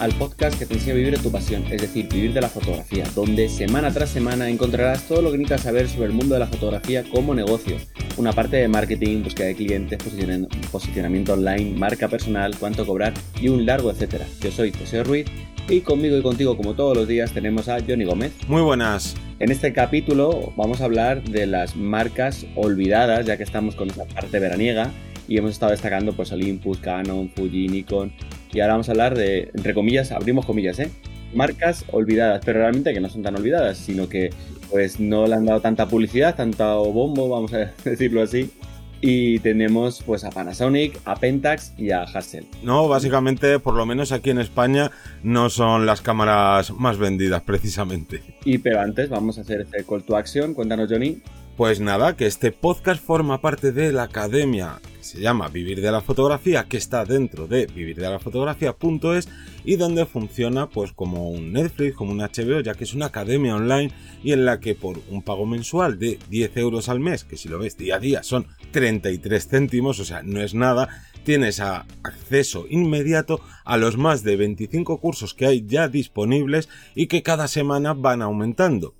al podcast que te enseña a vivir de tu pasión, es decir, vivir de la fotografía, donde semana tras semana encontrarás todo lo que necesitas saber sobre el mundo de la fotografía como negocio. Una parte de marketing, búsqueda de clientes, posicionamiento online, marca personal, cuánto cobrar y un largo etcétera. Yo soy José Ruiz y conmigo y contigo, como todos los días, tenemos a Johnny Gómez. Muy buenas. En este capítulo vamos a hablar de las marcas olvidadas, ya que estamos con esa parte veraniega y hemos estado destacando pues Olympus, Canon, Fuji, Nikon y ahora vamos a hablar de, entre comillas, abrimos comillas, ¿eh? Marcas olvidadas, pero realmente que no son tan olvidadas, sino que pues no le han dado tanta publicidad, tanto bombo, vamos a decirlo así, y tenemos pues a Panasonic, a Pentax y a Hassel. No, básicamente, por lo menos aquí en España, no son las cámaras más vendidas precisamente. Y pero antes vamos a hacer este call to action. Cuéntanos, Johnny. Pues nada, que este podcast forma parte de la academia se llama Vivir de la Fotografía, que está dentro de vivirdelafotografía.es y donde funciona pues como un Netflix, como un HBO, ya que es una academia online y en la que por un pago mensual de 10 euros al mes, que si lo ves día a día son 33 céntimos, o sea, no es nada, tienes acceso inmediato a los más de 25 cursos que hay ya disponibles y que cada semana van aumentando.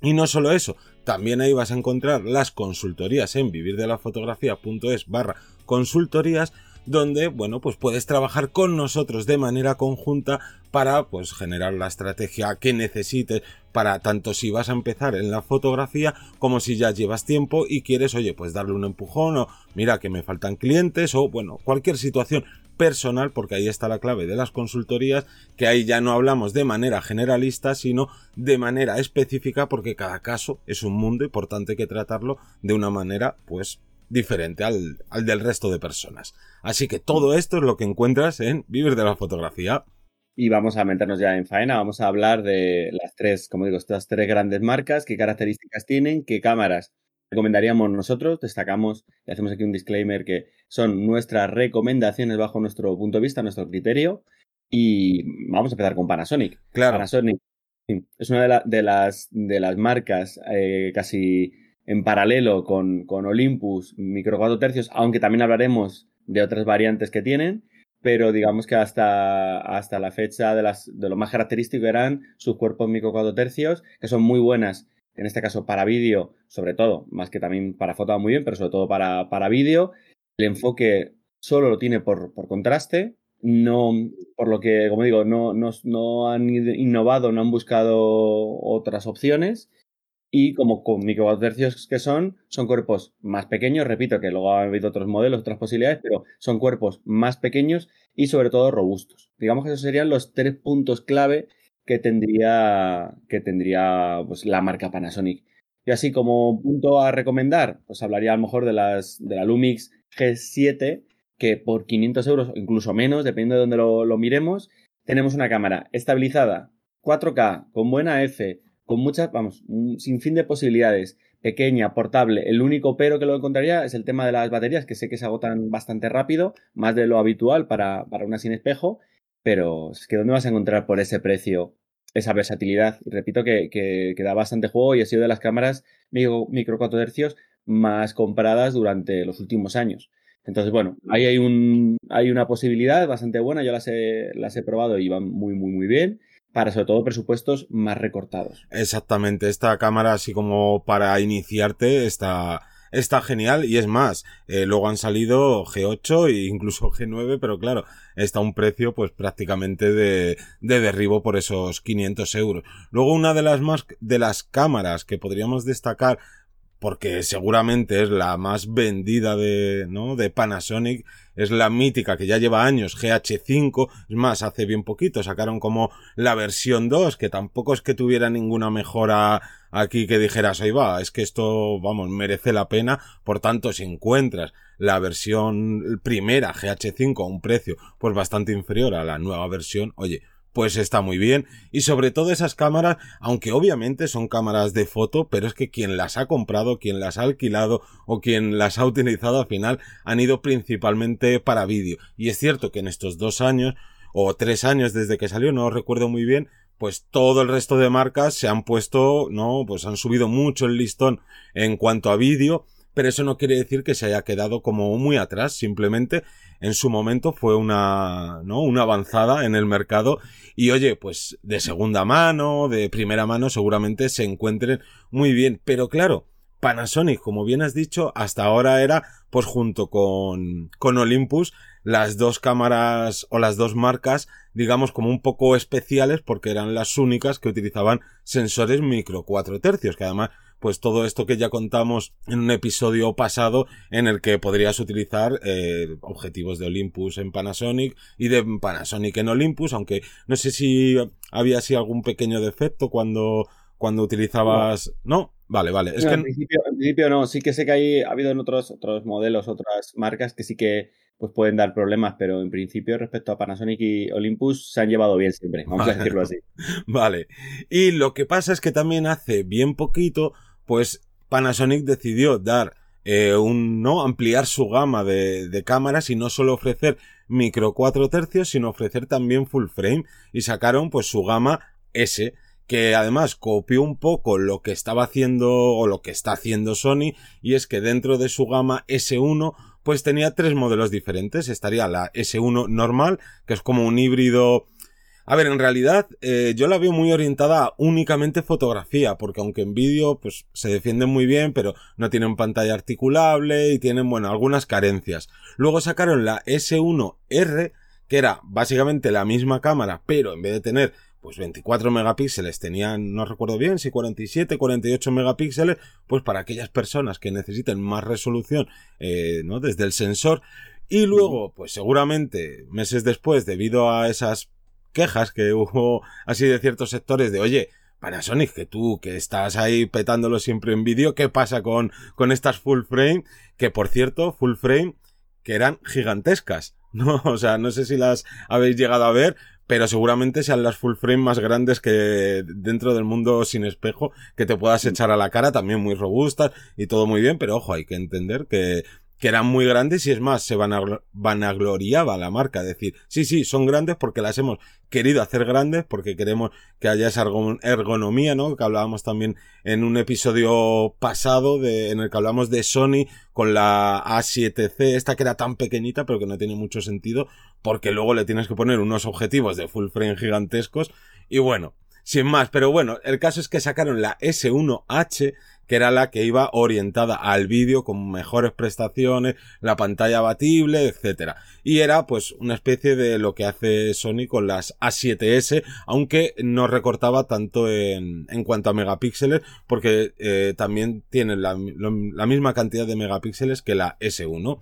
Y no solo eso, también ahí vas a encontrar las consultorías en vivirdelafotografía.es barra consultorías donde, bueno, pues puedes trabajar con nosotros de manera conjunta para, pues, generar la estrategia que necesites para tanto si vas a empezar en la fotografía como si ya llevas tiempo y quieres, oye, pues darle un empujón o mira que me faltan clientes o, bueno, cualquier situación personal, porque ahí está la clave de las consultorías, que ahí ya no hablamos de manera generalista, sino de manera específica, porque cada caso es un mundo y por tanto hay que tratarlo de una manera, pues, diferente al, al del resto de personas. Así que todo esto es lo que encuentras en Vivir de la Fotografía. Y vamos a meternos ya en faena, vamos a hablar de las tres, como digo, estas tres grandes marcas, qué características tienen, qué cámaras recomendaríamos nosotros. Destacamos y hacemos aquí un disclaimer que son nuestras recomendaciones bajo nuestro punto de vista, nuestro criterio. Y vamos a empezar con Panasonic. Claro. Panasonic es una de, las, de las marcas eh, casi en paralelo con, con Olympus, micro 4 tercios, aunque también hablaremos de otras variantes que tienen, pero digamos que hasta, hasta la fecha de, las, de lo más característico eran sus cuerpos micro 4 tercios, que son muy buenas, en este caso para vídeo, sobre todo, más que también para foto muy bien, pero sobre todo para, para vídeo. El enfoque solo lo tiene por, por contraste, no, por lo que, como digo, no, no, no han innovado, no han buscado otras opciones y como con microtercios que son, son cuerpos más pequeños, repito que luego ha habido otros modelos, otras posibilidades, pero son cuerpos más pequeños y sobre todo robustos. Digamos que esos serían los tres puntos clave que tendría, que tendría pues, la marca Panasonic. Y así como punto a recomendar, pues hablaría a lo mejor de, las, de la Lumix G7, que por 500 euros o incluso menos, dependiendo de dónde lo, lo miremos, tenemos una cámara estabilizada, 4K, con buena F, con muchas, vamos, un sinfín de posibilidades, pequeña, portable. El único pero que lo encontraría es el tema de las baterías, que sé que se agotan bastante rápido, más de lo habitual para, para una sin espejo, pero es que ¿dónde vas a encontrar por ese precio esa versatilidad? Y repito que, que, da bastante juego y ha sido de las cámaras micro, micro 4 hercios más compradas durante los últimos años. Entonces, bueno, ahí hay, un, hay una posibilidad bastante buena, yo las he, las he probado y van muy, muy, muy bien para sobre todo presupuestos más recortados. Exactamente, esta cámara así como para iniciarte está está genial y es más, eh, luego han salido G8 e incluso G9, pero claro, está a un precio pues prácticamente de, de derribo por esos 500 euros. Luego una de las más de las cámaras que podríamos destacar porque seguramente es la más vendida de, ¿no? de Panasonic, es la mítica que ya lleva años, GH5, es más, hace bien poquito sacaron como la versión 2, que tampoco es que tuviera ninguna mejora aquí que dijeras, ahí va, es que esto, vamos, merece la pena, por tanto, si encuentras la versión primera GH5 a un precio pues bastante inferior a la nueva versión, oye, pues está muy bien. Y sobre todo esas cámaras, aunque obviamente son cámaras de foto, pero es que quien las ha comprado, quien las ha alquilado o quien las ha utilizado al final han ido principalmente para vídeo. Y es cierto que en estos dos años o tres años desde que salió, no recuerdo muy bien, pues todo el resto de marcas se han puesto, no, pues han subido mucho el listón en cuanto a vídeo pero eso no quiere decir que se haya quedado como muy atrás, simplemente en su momento fue una, ¿no? Una avanzada en el mercado y oye, pues de segunda mano, de primera mano seguramente se encuentren muy bien, pero claro, Panasonic, como bien has dicho, hasta ahora era, pues junto con, con Olympus, las dos cámaras o las dos marcas, digamos como un poco especiales porque eran las únicas que utilizaban sensores micro 4 tercios, que además pues todo esto que ya contamos en un episodio pasado en el que podrías utilizar eh, objetivos de Olympus en Panasonic y de Panasonic en Olympus, aunque no sé si había así algún pequeño defecto cuando, cuando utilizabas... No, vale, vale. Es que... en, principio, no, sí que sé que hay, ha habido en otros, otros modelos, otras marcas que sí que pues pueden dar problemas, pero en principio respecto a Panasonic y Olympus se han llevado bien siempre, vamos a decirlo así. Vale. Y lo que pasa es que también hace bien poquito pues Panasonic decidió dar eh, un, ¿no? Ampliar su gama de, cámaras y no solo ofrecer micro 4 tercios, sino ofrecer también full frame y sacaron pues su gama S, que además copió un poco lo que estaba haciendo o lo que está haciendo Sony y es que dentro de su gama S1 pues tenía tres modelos diferentes. Estaría la S1 normal, que es como un híbrido a ver, en realidad eh, yo la veo muy orientada a únicamente fotografía, porque aunque en vídeo pues se defienden muy bien, pero no tienen pantalla articulable y tienen, bueno, algunas carencias. Luego sacaron la S1R, que era básicamente la misma cámara, pero en vez de tener pues 24 megapíxeles tenían, no recuerdo bien, si 47, 48 megapíxeles, pues para aquellas personas que necesiten más resolución, eh, ¿no? Desde el sensor. Y luego, pues seguramente, meses después, debido a esas quejas que hubo así de ciertos sectores de, oye, Panasonic, que tú, que estás ahí petándolo siempre en vídeo, ¿qué pasa con, con estas full frame? Que por cierto, full frame, que eran gigantescas, ¿no? O sea, no sé si las habéis llegado a ver, pero seguramente sean las full frame más grandes que dentro del mundo sin espejo que te puedas echar a la cara, también muy robustas y todo muy bien, pero ojo, hay que entender que que eran muy grandes y es más, se vanagloriaba la marca, decir, sí, sí, son grandes porque las hemos querido hacer grandes, porque queremos que haya esa ergonomía, ¿no? Que hablábamos también en un episodio pasado de, en el que hablamos de Sony con la A7C, esta que era tan pequeñita pero que no tiene mucho sentido, porque luego le tienes que poner unos objetivos de full frame gigantescos y bueno, sin más, pero bueno, el caso es que sacaron la S1H que era la que iba orientada al vídeo con mejores prestaciones, la pantalla abatible, etcétera. Y era pues una especie de lo que hace Sony con las A7S, aunque no recortaba tanto en, cuanto a megapíxeles, porque eh, también tiene la, la misma cantidad de megapíxeles que la S1.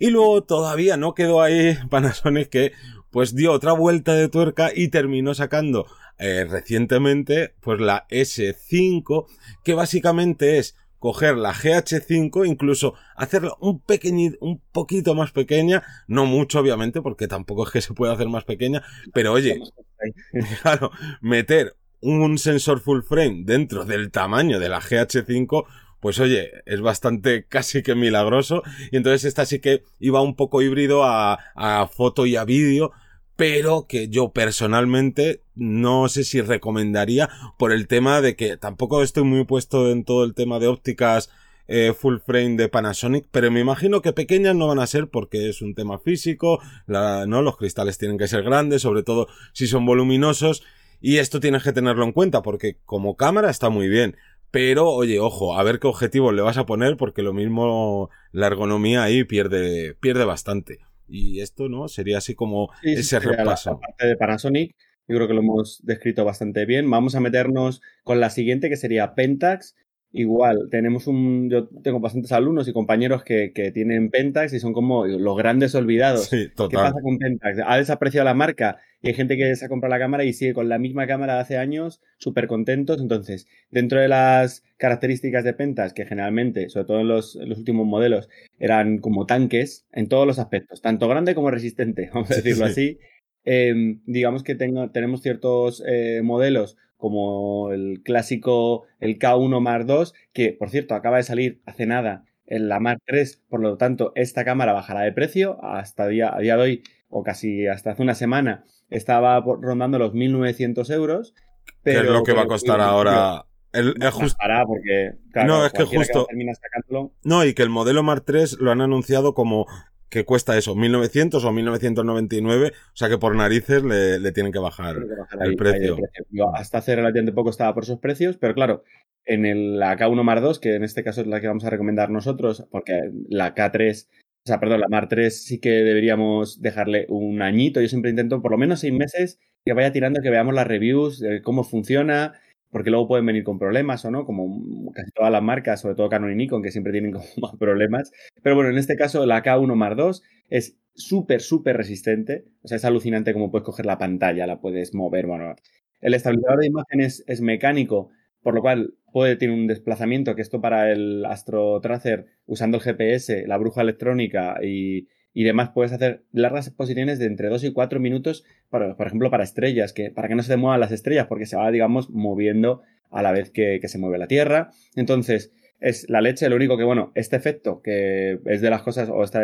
Y luego todavía no quedó ahí Panasonic que pues dio otra vuelta de tuerca y terminó sacando eh, recientemente pues la S5 que básicamente es coger la GH5 incluso hacerla un pequeñito un poquito más pequeña no mucho obviamente porque tampoco es que se pueda hacer más pequeña pero oye claro meter un sensor full frame dentro del tamaño de la GH5 pues oye, es bastante casi que milagroso. Y entonces esta sí que iba un poco híbrido a, a foto y a vídeo, pero que yo personalmente no sé si recomendaría por el tema de que tampoco estoy muy puesto en todo el tema de ópticas eh, full frame de Panasonic, pero me imagino que pequeñas no van a ser porque es un tema físico, no los cristales tienen que ser grandes, sobre todo si son voluminosos y esto tienes que tenerlo en cuenta porque como cámara está muy bien, pero, oye, ojo, a ver qué objetivo le vas a poner, porque lo mismo la ergonomía ahí pierde, pierde bastante. Y esto, ¿no? Sería así como ese repaso. La, parte de Panasonic, yo creo que lo hemos descrito bastante bien. Vamos a meternos con la siguiente, que sería Pentax. Igual, tenemos un. Yo tengo bastantes alumnos y compañeros que, que tienen Pentax y son como los grandes olvidados. Sí, total. ¿Qué pasa con Pentax? Ha desapreciado la marca y hay gente que se ha comprado la cámara y sigue con la misma cámara de hace años, súper contentos. Entonces, dentro de las características de Pentax, que generalmente, sobre todo en los, los, últimos modelos, eran como tanques en todos los aspectos, tanto grande como resistente, vamos a decirlo sí, así. Eh, digamos que tengo, tenemos ciertos eh, modelos como el clásico, el K1 Mark II, que por cierto acaba de salir hace nada en la Mark III, por lo tanto esta cámara bajará de precio hasta día, a día de hoy o casi hasta hace una semana estaba rondando los 1.900 euros. Pero, ¿Qué es lo que va a costar ahora El, porque, no, es que justo. No, y que el modelo Mark 3 lo han anunciado como que cuesta eso, 1900 o 1999, o sea que por narices le, tienen que bajar, el, precio. hasta hace relativamente poco estaba por esos precios, pero claro, en el, la K1 Mar 2, que en este caso es la que vamos a recomendar nosotros, porque la K3, o sea, perdón, la Mar 3 sí que deberíamos dejarle un añito, yo siempre intento por lo menos seis meses que vaya tirando, que veamos las reviews, cómo funciona, porque luego pueden venir con problemas o no, como casi todas las marcas, sobre todo Canon y Nikon, que siempre tienen como problemas. Pero bueno, en este caso la K1 Mark II es súper, súper resistente. O sea, es alucinante cómo puedes coger la pantalla, la puedes mover. Bueno, el estabilizador de imágenes es mecánico, por lo cual puede tener un desplazamiento, que esto para el Astro Tracer, usando el GPS, la bruja electrónica y, y demás puedes hacer largas exposiciones de entre 2 y 4 minutos, por ejemplo, para estrellas, que para que no se muevan las estrellas, porque se va, digamos, moviendo a la vez que, se mueve la Tierra. Entonces, es la leche, lo único que, bueno, este efecto, que es de las cosas, o esta,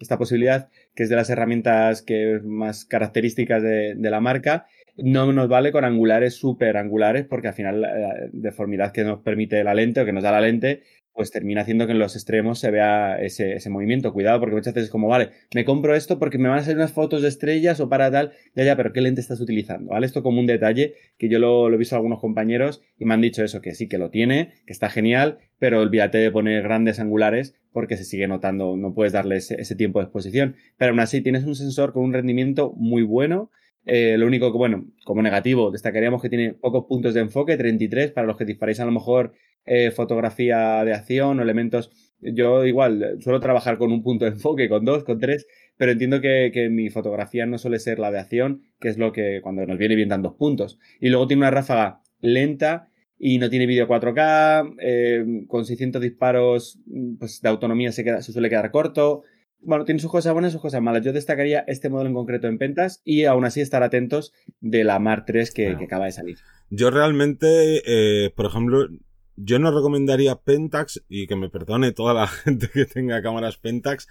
esta posibilidad, que es de las herramientas que más características de, de la marca, no nos vale con angulares súper angulares, porque al final la deformidad que nos permite la lente o que nos da la lente pues termina haciendo que en los extremos se vea ese, ese, movimiento. Cuidado, porque muchas veces es como, vale, me compro esto porque me van a hacer unas fotos de estrellas o para tal, ya, ya, pero ¿qué lente estás utilizando? ¿Vale? Esto como un detalle que yo lo, lo he visto a algunos compañeros y me han dicho eso, que sí, que lo tiene, que está genial, pero olvídate de poner grandes angulares porque se sigue notando, no puedes darle ese, ese tiempo de exposición. Pero aún así tienes un sensor con un rendimiento muy bueno, eh, lo único que, bueno, como negativo, destacaríamos que tiene pocos puntos de enfoque, 33, para los que disparáis a lo mejor eh, fotografía de acción o elementos. Yo igual suelo trabajar con un punto de enfoque, con dos, con tres, pero entiendo que, mi fotografía no suele ser la de acción, que es lo que cuando nos viene bien dan dos puntos. Y luego tiene una ráfaga lenta y no tiene vídeo 4K, eh, con 600 disparos pues, de autonomía se, queda, se suele quedar corto. Bueno, tiene sus cosas buenas y sus cosas malas. Yo destacaría este modelo en concreto en ventas y aún así estar atentos de la Mar 3 que, acaba de salir. Yo realmente, eh, por ejemplo, yo no recomendaría Pentax, y que me perdone toda la gente que tenga cámaras Pentax,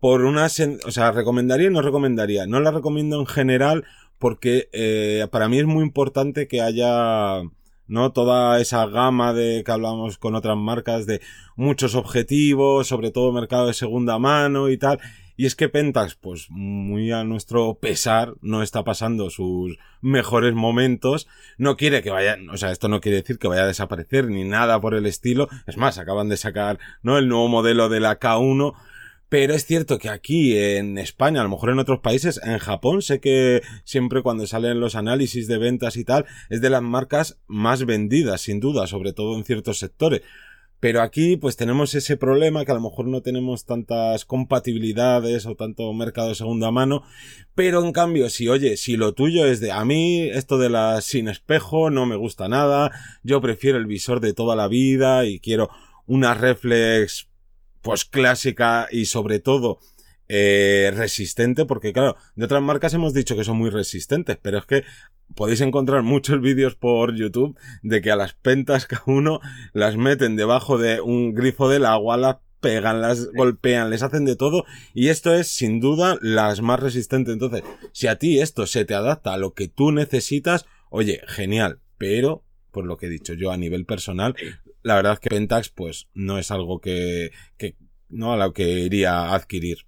por una... O sea, recomendaría y no recomendaría. No la recomiendo en general porque eh, para mí es muy importante que haya... ¿no? Toda esa gama de que hablamos con otras marcas de muchos objetivos, sobre todo mercado de segunda mano y tal. Y es que Pentax, pues muy a nuestro pesar, no está pasando sus mejores momentos. No quiere que vaya, o sea, esto no quiere decir que vaya a desaparecer ni nada por el estilo. Es más, acaban de sacar, ¿no? El nuevo modelo de la K1. Pero es cierto que aquí en España, a lo mejor en otros países, en Japón, sé que siempre cuando salen los análisis de ventas y tal, es de las marcas más vendidas, sin duda, sobre todo en ciertos sectores. Pero aquí pues tenemos ese problema que a lo mejor no tenemos tantas compatibilidades o tanto mercado de segunda mano. Pero en cambio, si oye, si lo tuyo es de a mí, esto de la sin espejo no me gusta nada, yo prefiero el visor de toda la vida y quiero una reflex pues clásica y sobre todo eh, resistente, porque claro, de otras marcas hemos dicho que son muy resistentes, pero es que podéis encontrar muchos vídeos por YouTube de que a las pentas cada uno las meten debajo de un grifo del agua, las pegan, las golpean, les hacen de todo y esto es sin duda las más resistentes. Entonces, si a ti esto se te adapta a lo que tú necesitas, oye, genial, pero por lo que he dicho yo a nivel personal, la verdad es que Pentax pues no es algo que, no a lo que iría a adquirir.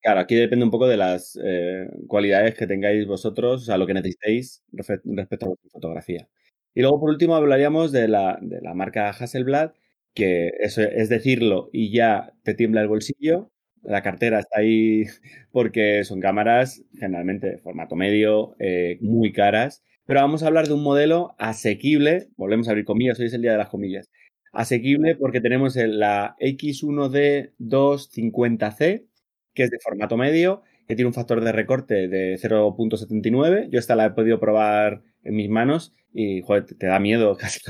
Claro, aquí depende un poco de las eh, cualidades que tengáis vosotros, o sea, lo que necesitéis respecto a vuestra fotografía. Y luego, por último, hablaríamos de la, de la marca Hasselblad, que eso es decirlo y ya te tiembla el bolsillo. La cartera está ahí porque son cámaras generalmente de formato medio, eh, muy caras. Pero vamos a hablar de un modelo asequible. Volvemos a abrir comillas, hoy es el día de las comillas. Asequible porque tenemos la X1D250C, que es de formato medio, que tiene un factor de recorte de 0.79. Yo esta la he podido probar en mis manos y, joder, te da miedo casi,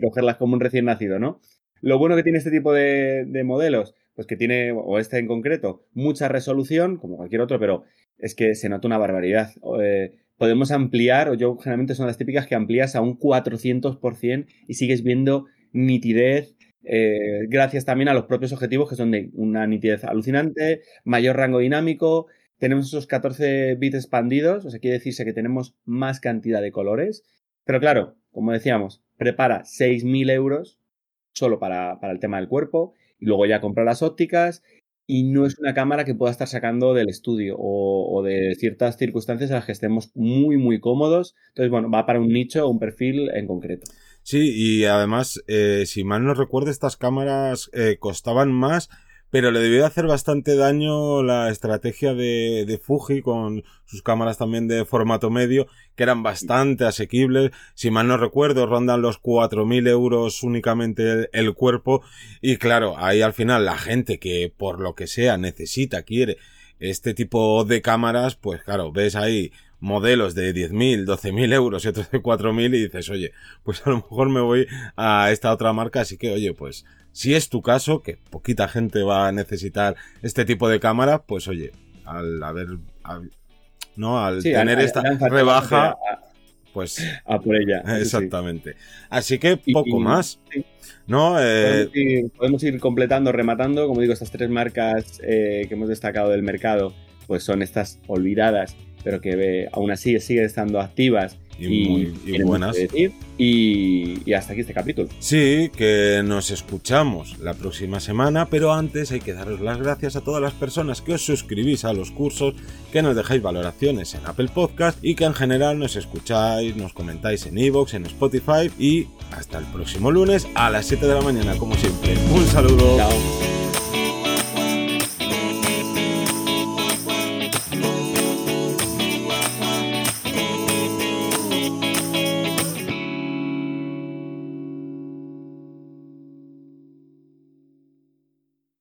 cogerlas como un recién nacido, ¿no? Lo bueno que tiene este tipo de, modelos, pues que tiene, o este en concreto, mucha resolución, como cualquier otro, pero es que se nota una barbaridad. Eh, podemos ampliar, o yo generalmente son las típicas que amplías a un 400% y sigues viendo nitidez, eh, gracias también a los propios objetivos que son de una nitidez alucinante, mayor rango dinámico, tenemos esos 14 bits expandidos, o sea, quiere decirse que tenemos más cantidad de colores, pero claro, como decíamos, prepara 6.000 euros solo para, para, el tema del cuerpo y luego ya compra las ópticas y no es una cámara que pueda estar sacando del estudio o, de ciertas circunstancias en las que estemos muy, muy cómodos. Entonces, bueno, va para un nicho o un perfil en concreto. Sí, y además, eh, si mal no recuerdo, estas cámaras eh, costaban más pero le debió hacer bastante daño la estrategia de, Fuji con sus cámaras también de formato medio, que eran bastante asequibles. Si mal no recuerdo, rondan los 4.000 euros únicamente el, cuerpo. Y claro, ahí al final la gente que por lo que sea necesita, quiere este tipo de cámaras, pues claro, ves ahí modelos de 10.000, 12.000 euros y otros de 4.000 y dices, oye, pues a lo mejor me voy a esta otra marca, así que oye, pues si es tu caso, que poquita gente va a necesitar este tipo de cámara, pues oye, al haber, no, al tener esta rebaja, pues a por ella. Exactamente. Así que poco más. ¿No? Eh, podemos, ir, completando, rematando. Como digo, estas tres marcas eh, que hemos destacado del mercado, pues son estas olvidadas, pero que aún así siguen estando activas y, buenas. Y, hasta aquí este capítulo. Sí, que nos escuchamos la próxima semana, pero antes hay que daros las gracias a todas las personas que os suscribís a los cursos, que nos dejáis valoraciones en Apple Podcast y que en general nos escucháis, nos comentáis en Evox, en Spotify y hasta el próximo lunes a las 7 de la mañana, como siempre. Un saludo. Chao.